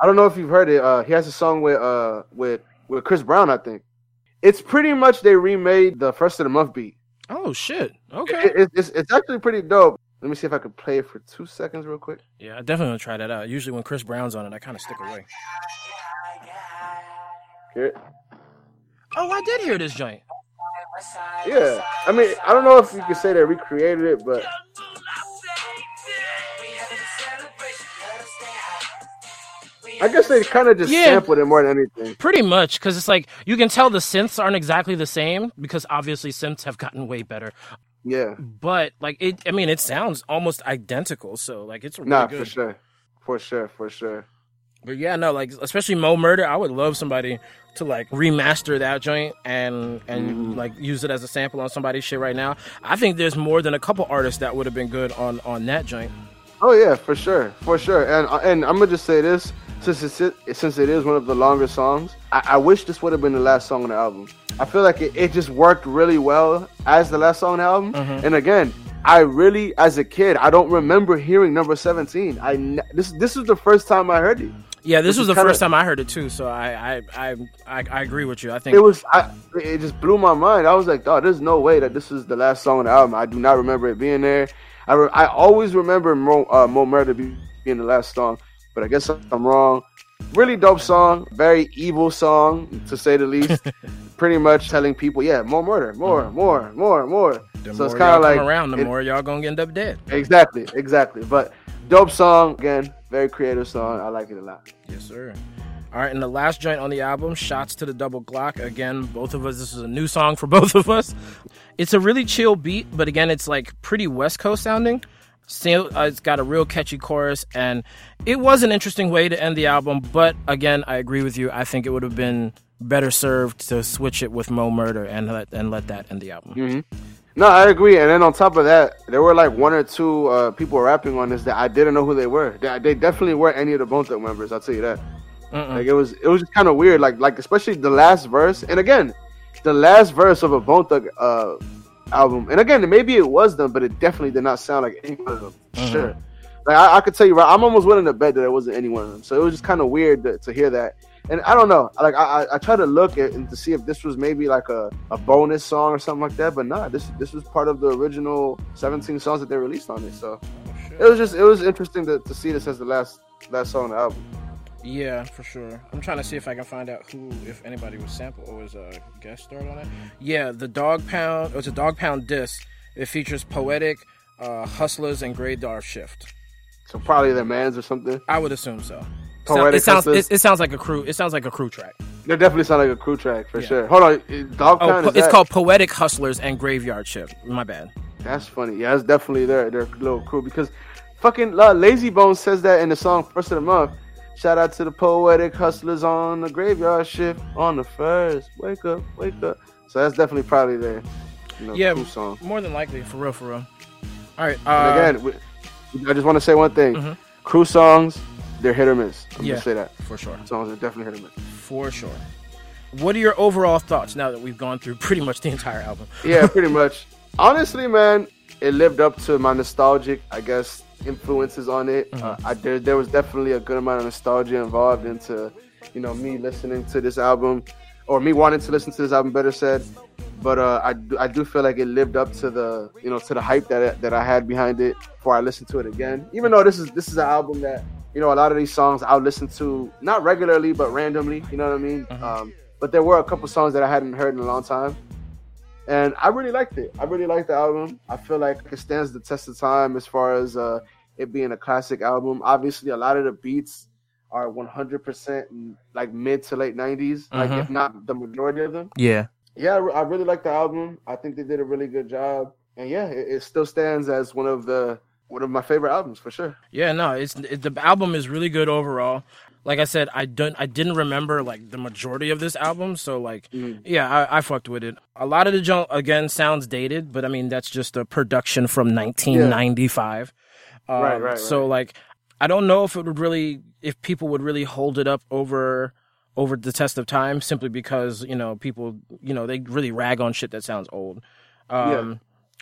I don't know if you've heard it. Uh, he has a song with uh with with Chris Brown, I think. It's pretty much they remade the first of the month beat. Oh shit. Okay. It, it, it's it's actually pretty dope. Let me see if I can play it for two seconds real quick. Yeah, I definitely want to try that out. Usually when Chris Brown's on it, I kind of stick away. Hear it? Oh, I did hear this joint. Yeah, I mean, I don't know if you could say they recreated it, but I guess they kind of just Yeah. sampled it more than anything. Pretty much, because it's like you can tell the synths aren't exactly the same because obviously synths have gotten way better. Yeah, But like it, I mean, it sounds almost identical. So like it's really nah, good. for sure, for sure, for sure. But yeah, no, like especially Mo' Murda, I would love somebody to like remaster that joint and and Mm-hmm. like use it as a sample on somebody's shit right now. I think there's more than a couple artists that would have been good on on that joint. Oh yeah, for sure, for sure. And and I'm gonna just say this, since it's it, since it is one of the longer songs, I, I wish this would have been the last song on the album. I feel like it, it just worked really well as the last song on the album. Mhm. And again, I really, as a kid, I don't remember hearing number 17. I this this was the first time I heard it. Yeah, this Which was the kinda- first time I heard it too. So I I I I, I agree with you. I think It was I, it just blew my mind. I was like, oh, there's no way that this is the last song on the album. I do not remember it being there. I re- I always remember Mo, uh, Mo' Murda being the last song, but I guess I'm wrong. Really dope song, very evil song to say the least. Pretty much telling people, yeah, more murder, more, mm. more, more, more. the so it's kind of like around, the it- more y'all gonna end up dead. exactly, exactly. But dope song again, very creative song. I like it a lot. Yes, sir. All right, and the last joint on the album, Shots to the Double Glock. Again, both of us, this is a new song for both of us. It's a really chill beat, but again, it's like pretty West Coast sounding. Still, uh, it's got a real catchy chorus, and it was an interesting way to end the album. But again, I agree with you. I think it would have been better served to switch it with Mo' Murda and let and let that end the album. hmm No, I agree. And then on top of that, there were like one or two uh, people rapping on this that I didn't know who they were. They, they definitely weren't any of the Bone Thugs members. I'll tell you that. Mm-mm. Like it was, it was just kind of weird. Like, like especially the last verse. And again, the last verse of a Bone Thug uh, album. And again, maybe it was them, but it definitely did not sound like any one of them. Mhm. Sure. Like I, I could tell you, right, I'm almost willing to bet that it wasn't any one of them. So it was just kind of weird to, to hear that. And I don't know, like I, I, I tried to look at and to see if this was maybe like a, a bonus song or something like that, but nah, this this was part of the original 17 songs that they released on it. So it was just it was interesting to, to see this as the last last song on the album. Yeah, for sure. I'm trying to see if I can find out who, if anybody was sampled or was a guest starred on it. Yeah, the Dog Pound. It was a Dog Pound disc. It features Poetic, uh, Hustlers, and Grey Dark Shift. So probably their mans or something. I would assume so. Poetic it sounds. Hustlers. It, it sounds like a crew. It sounds like a crew track. They definitely sound like a crew track for Yeah. sure. Hold on, it- Dog Oh, Pound po- is it's that- called Poetic Hustlers and Graveyard Shift. My bad. That's funny. Yeah, that's definitely their their little crew because fucking uh, Layzie Bones says that in the song First of the Month. Shout out to the poetic hustlers on the graveyard shift on the first. Wake up, wake up. So that's definitely probably the you know, Yeah, cool song. more than likely, for real, for real. All right. Uh, again, we, I just want to say one thing: Mhm. crew songs, they're hit or miss. I'm Yeah. gonna say that for sure, songs are definitely hit or miss. for sure. What are your overall thoughts now that we've gone through pretty much the entire album? Yeah, pretty much. Honestly, man, it lived up to my nostalgic, I guess, influences on it. Mm-hmm. Uh, I there, there was definitely a good amount of nostalgia involved into, you know, me listening to this album, or me wanting to listen to this album. Better said. But uh, I, do, I do feel like it lived up to the you know to the hype that that I had behind it before I listened to it again. Even though this is this is an album that you know a lot of these songs I'll listen to not regularly but randomly. You know what I mean? Mhm. Um, but there were a couple songs that I hadn't heard in a long time and I really liked it. I really liked the album. I feel like it stands the test of time as far as uh, it being a classic album. Obviously, a lot of the beats are 100% like mid to late 90s, like Mhm. if not the majority of them. Yeah. Yeah, I I really like the album. I think they did a really good job, and yeah, it, it still stands as one of the one of my favorite albums for sure. Yeah, no, it's it, the album is really good overall. Like I said, I don't I didn't remember like the majority of this album, so like Mhm. yeah, I, I fucked with it. A lot of the junk again sounds dated, but I mean that's just a production from 1995. Um, Right, right, So like I don't know if it would really if people would really hold it up over over the test of time simply because you know people you know they really rag on shit that sounds old. Um,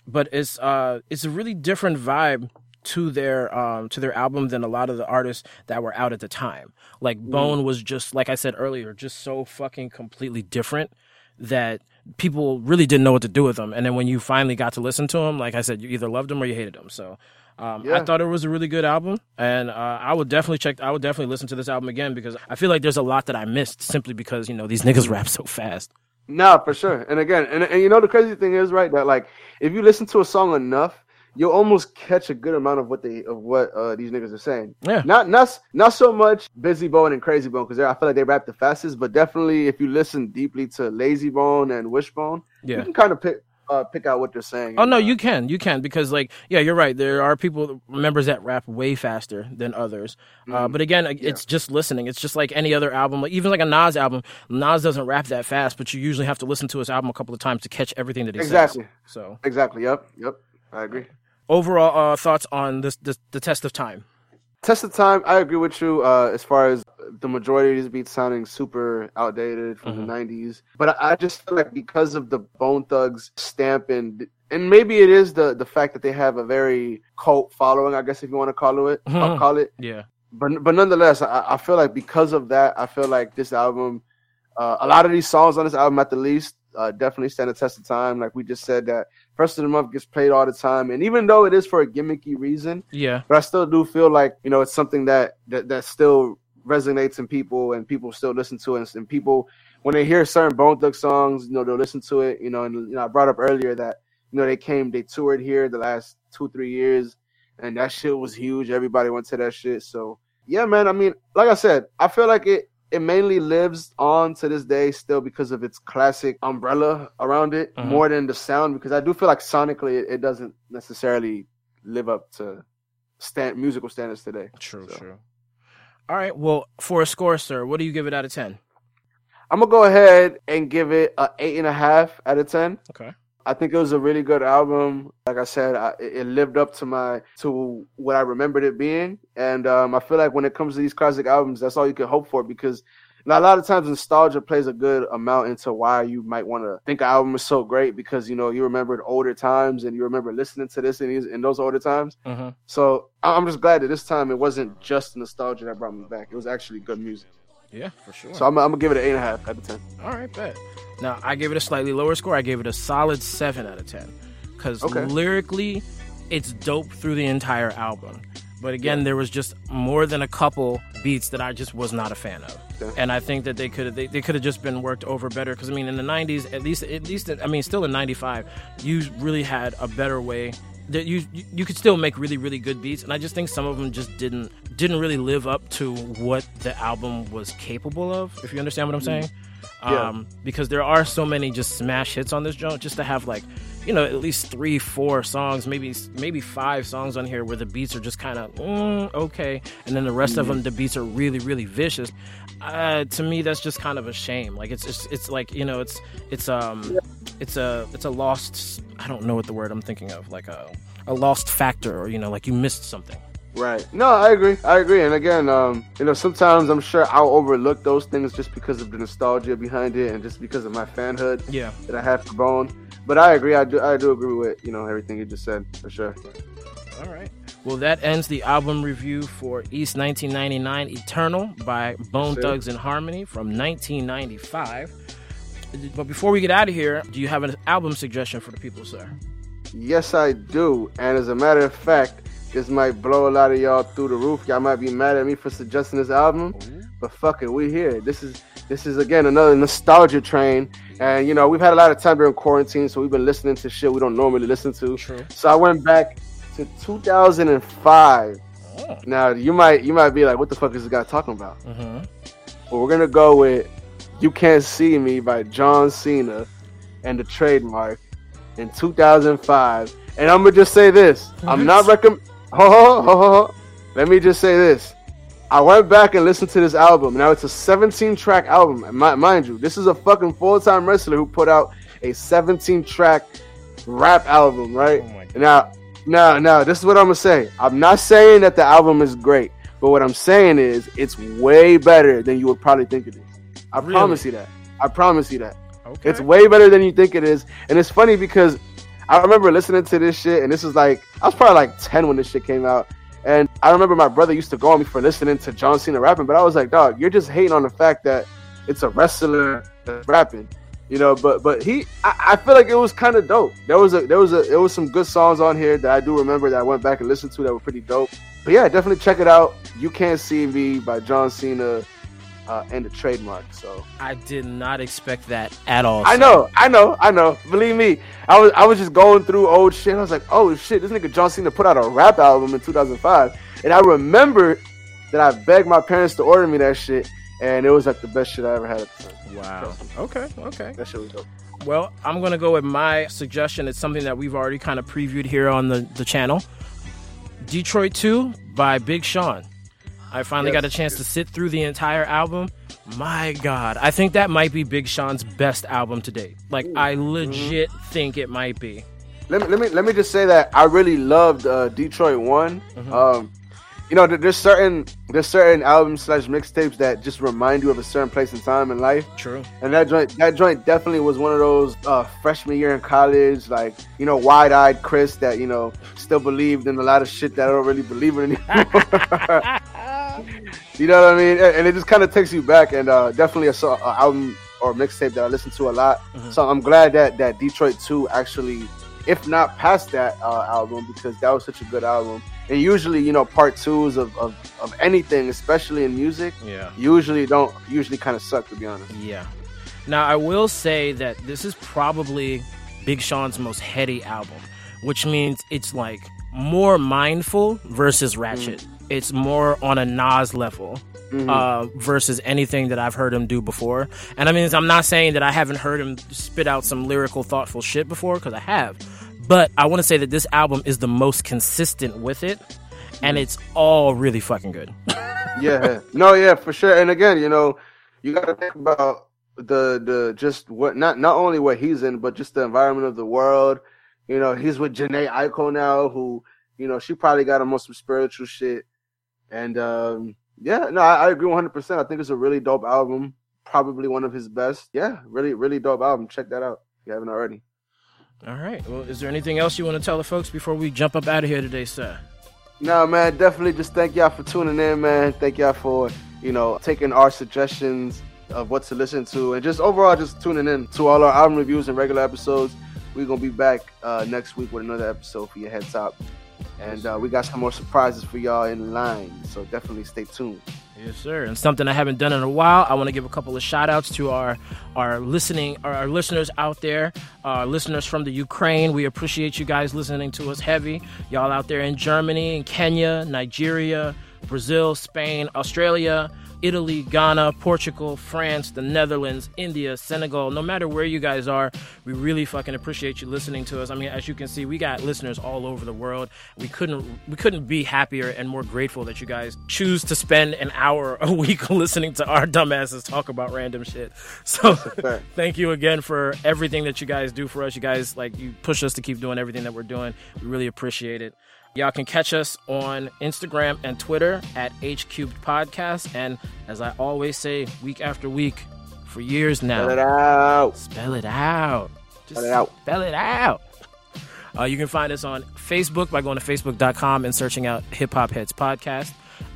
but it's uh it's a really different vibe to their um to their album than a lot of the artists that were out at the time. Like Bone was just like I said earlier, just so fucking completely different that people really didn't know what to do with them. And then when you finally got to listen to them, like I said, you either loved them or you hated them. So um, I thought it was a really good album, and uh, I would definitely check. I would definitely listen to this album again because I feel like there's a lot that I missed simply because you know these niggas rap so fast. No, for sure. And again, and, and you know the crazy thing is, right, that like if you listen to a song enough, you'll almost catch a good amount of what they of what uh, these niggas are saying. Yeah. Not not not so much Bizzy Bone and Krayzie Bone because I feel like they rap the fastest, but definitely if you listen deeply to Layzie Bone and Wishbone, yeah. you can kind of pick uh, pick out what they're saying. Oh no, you can, you can, because like, yeah, you're right. There are people, members that rap way faster than others. Uh, but again, it's just listening. It's just like any other album, like even like a Nas album. Nas doesn't rap that fast, but you usually have to listen to his album a couple of times to catch everything that he Exactly. says. So, exactly. Yep. Yep. I agree. Overall uh, thoughts on this, this, the test of time. Test of time, I agree with you uh, as far as the majority of these beats sounding super outdated from Mhm. the 90s. But I, I just feel like because of the Bone Thugs stamp and and maybe it is the the fact that they have a very cult following, I guess if you want to call it, Mhm. call it. Yeah, But but nonetheless, I, I feel like because of that, I feel like this album, uh, a lot of these songs on this album, at the least, uh, definitely stand the test of time. Like we just said, that first of the month gets played all the time, and even though it is for a gimmicky reason, yeah, but I still do feel like you know it's something that that, that still resonates in people and people still listen to it and, and people when they hear certain Bone Thug songs, you know they'll listen to it. You know, and you know I brought up earlier that you know they came, they toured here the last two three years, and that shit was huge. Everybody went to that shit. So yeah, man. I mean, like I said, I feel like it it mainly lives on to this day still because of its classic umbrella around it Mhm. more than the sound because I do feel like sonically it, it doesn't necessarily live up to stand musical standards today. true, So. true. All right, well, for a score, sir, what do you give it out of ten? I'm gonna go ahead and give it a eight and a half out of ten. Okay. I think it was a really good album. Like I said, I, it lived up to my to what I remembered it being, and um, I feel like when it comes to these classic albums, that's all you can hope for because now, a lot of times nostalgia plays a good amount into why you might want to think an album is so great because you know you remembered older times and you remember listening to this in, these, in those older times. Mm-hmm. So I'm just glad that this time it wasn't just nostalgia that brought me back. It was actually good music. Yeah, for sure. So I'm, I'm gonna give it an eight and a half out of ten. All right, bet. Now I gave it a slightly lower score. I gave it a solid seven out of ten because Okay. lyrically, it's dope through the entire album. But again, there was just more than a couple beats that I just was not a fan of, Yeah. and I think that they could have they, they could have just been worked over better. Because I mean, in the '90s, at least at least I mean, still in '95, you really had a better way. That you you- could still make really really good beats, and I just think some of them just didn't didn't really live up to what the album was capable of. If you understand what I'm mm. saying. Yeah. Um, because there are so many just smash hits on this joint, just to have like, you know, at least three, four songs, maybe maybe five songs on here where the beats are just kind of mm, okay, and then the rest of them the beats are really really vicious. Uh, to me, that's just kind of a shame. Like it's it's, it's like you know it's it's um it's a it's a lost. I don't know what the word I'm thinking of. Like a a lost factor, or you know, like you missed something. Right. No, I agree. I agree. And again, um, you know, sometimes I'm sure I'll overlook those things just because of the nostalgia behind it and just because of my fanhood Yeah. that I have for Bone. But I agree. I do. I do agree with you know everything you just said for sure. All right. Well, that ends the album review for East 1999 Eternal by Bone Sure. Thugs and Harmony from 1995. But before we get out of here, do you have an album suggestion for the people, sir? Yes, I do. And as a matter of fact, this might blow a lot of y'all through the roof. Y'all might be mad at me for suggesting this album, but fuck it, we here. This is this is again another nostalgia train. And you know, we've had a lot of time during quarantine, so we've been listening to shit we don't normally listen to. True. So I went back to 2005. Oh. Now you might you might be like, what the fuck is this guy talking about? Mm-hmm. But we're gonna go with "You Can't See Me" by John Cena and the Trademarc in 2005. And I'm gonna just say this: I'm not recommend. Ho, ho, ho, ho, ho. Let me just say this: I went back and listened to this album. Now it's a 17 track album. And mind you, this is a fucking full time wrestler who put out a 17 track rap album, right? Oh. Now, now, now, this is what I'm gonna say. I'm not saying that the album is great, but what I'm saying is it's way better than you would probably think it is. I Really? promise you that. I promise you that. Okay. It's way better than you think it is. And it's funny because I remember listening to this shit, and this was like, I was probably like 10 when this shit came out. And I remember my brother used to go on me for listening to John Cena rapping, but I was like, dog, you're just hating on the fact that it's a wrestler that's rapping. You know, but but he, I, I feel like it was kind of dope. There was a there was a there was some good songs on here that I do remember that I went back and listened to that were pretty dope. But yeah, definitely check it out. You can't see me by John Cena uh, and the Trademarc. So I did not expect that at all. I know, I know, I know. Believe me, I was I was just going through old shit. I was like, oh shit, this nigga John Cena put out a rap album in 2005, and I remember that I begged my parents to order me that shit, and it was like the best shit I ever had at the time. Wow. Okay. Okay. That shit was dope. Well, I'm gonna go with my suggestion. It's something that we've already kind of previewed here on the, the channel. Detroit 2 by Big Sean. I finally Yes. got a chance to sit through the entire album. My God, I think that might be Big Sean's best album to date. Like, I legit think it might be. Let me let me let me just say that I really loved uh, Detroit One. Um, you know, there's certain there's certain albums slash mixtapes that just remind you of a certain place and time in life. True. And that joint, that joint definitely was one of those uh, freshman year in college, like you know, wide-eyed Chris that you know still believed in a lot of shit that I don't really believe in anymore. you know what I mean? And, it just kind of takes you back, and uh, definitely a, so- a album or mixtape that I listen to a lot. So I'm glad that that Detroit Two actually, if not past that uh, album, because that was such a good album. And usually, you know, part twos of, of, of anything, especially in music, Yeah. usually don't usually kind of suck to be honest. Yeah. Now, I will say that this is probably Big Sean's most heady album, which means it's like more mindful versus ratchet. It's more on a Nas level. Uh, versus anything that I've heard him do before, and I mean, I'm not saying that I haven't heard him spit out some lyrical, thoughtful shit before, because I have. But I want to say that this album is the most consistent with it, and it's all really fucking good. yeah no yeah for sure and again you know you got to think about the the just what not not only what he's in but just the environment of the world you know he's with Jhené Aiko now who you know she probably got him on some spiritual shit and um yeah no I, I agree 100% I think it's a really dope album probably one of his best yeah really really dope album check that out if you haven't already All right. Well, is there anything else you want to tell the folks before we jump up out of here today, sir? No, man, definitely just thank y'all for tuning in, man. Thank y'all for, you know, taking our suggestions of what to listen to and just overall just tuning in to all our album reviews and regular episodes. We're going to be back uh, next week with another episode for your head top. And uh, we got some more surprises for y'all in line. So definitely stay tuned. Yes, sir. And something I haven't done in a while, I want to give a couple of shout outs to our our listening our, our listeners out there, our listeners from the Ukraine. We appreciate you guys listening to us heavy. Y'all out there in Germany, in Kenya, Nigeria, Brazil, Spain, Australia, Italy, Ghana, Portugal, France, the Netherlands, India, Senegal. No matter where you guys are, we really fucking appreciate you listening to us. I mean, as you can see, we got listeners all over the world. We couldn't we couldn't be happier and more grateful that you guys choose to spend an hour a week listening to our dumbasses talk about random shit. So thank you again for everything that you guys do for us. You guys like you push us to keep doing everything that we're doing. We really appreciate it. Y'all can catch us on Instagram and Twitter at H Cubed Podcast. And as I always say, week after week, for years now, Spell it out. spell it out. Just Spell it out. Spell it out. Uh, you can find us on Facebook by going to facebook.com and searching out Hip Hop Heads Podcast.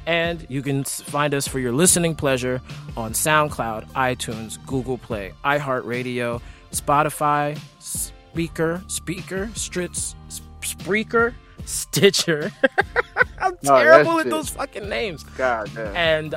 And you can find us for your listening pleasure on SoundCloud, iTunes, Google Play, iHeartRadio, Spotify, Speaker, Speaker, Stritz, Spreaker, Stitcher. I'm No, terrible at those fucking names. God damn. And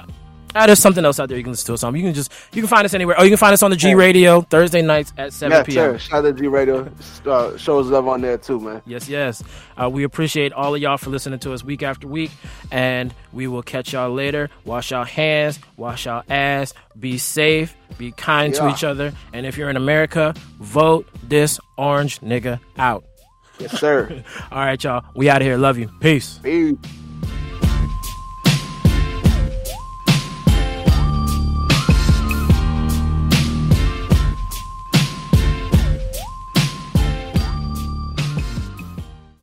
uh, there's something else out there you can listen to us on. You can just you can find us anywhere. Oh, you can find us on the G Radio Thursday nights at 7 yeah, p.m. sir. Shout out to G Radio. Uh, shows love on there too, man. Yes, yes. Uh, we appreciate all of y'all for listening to us week after week, and we will catch y'all later. Wash y'all hands, wash y'all ass, be safe, be kind to each other, and if you're in America, vote this orange nigga out. Yes, sir. All right, y'all. We out of here. Love you. Peace. Peace.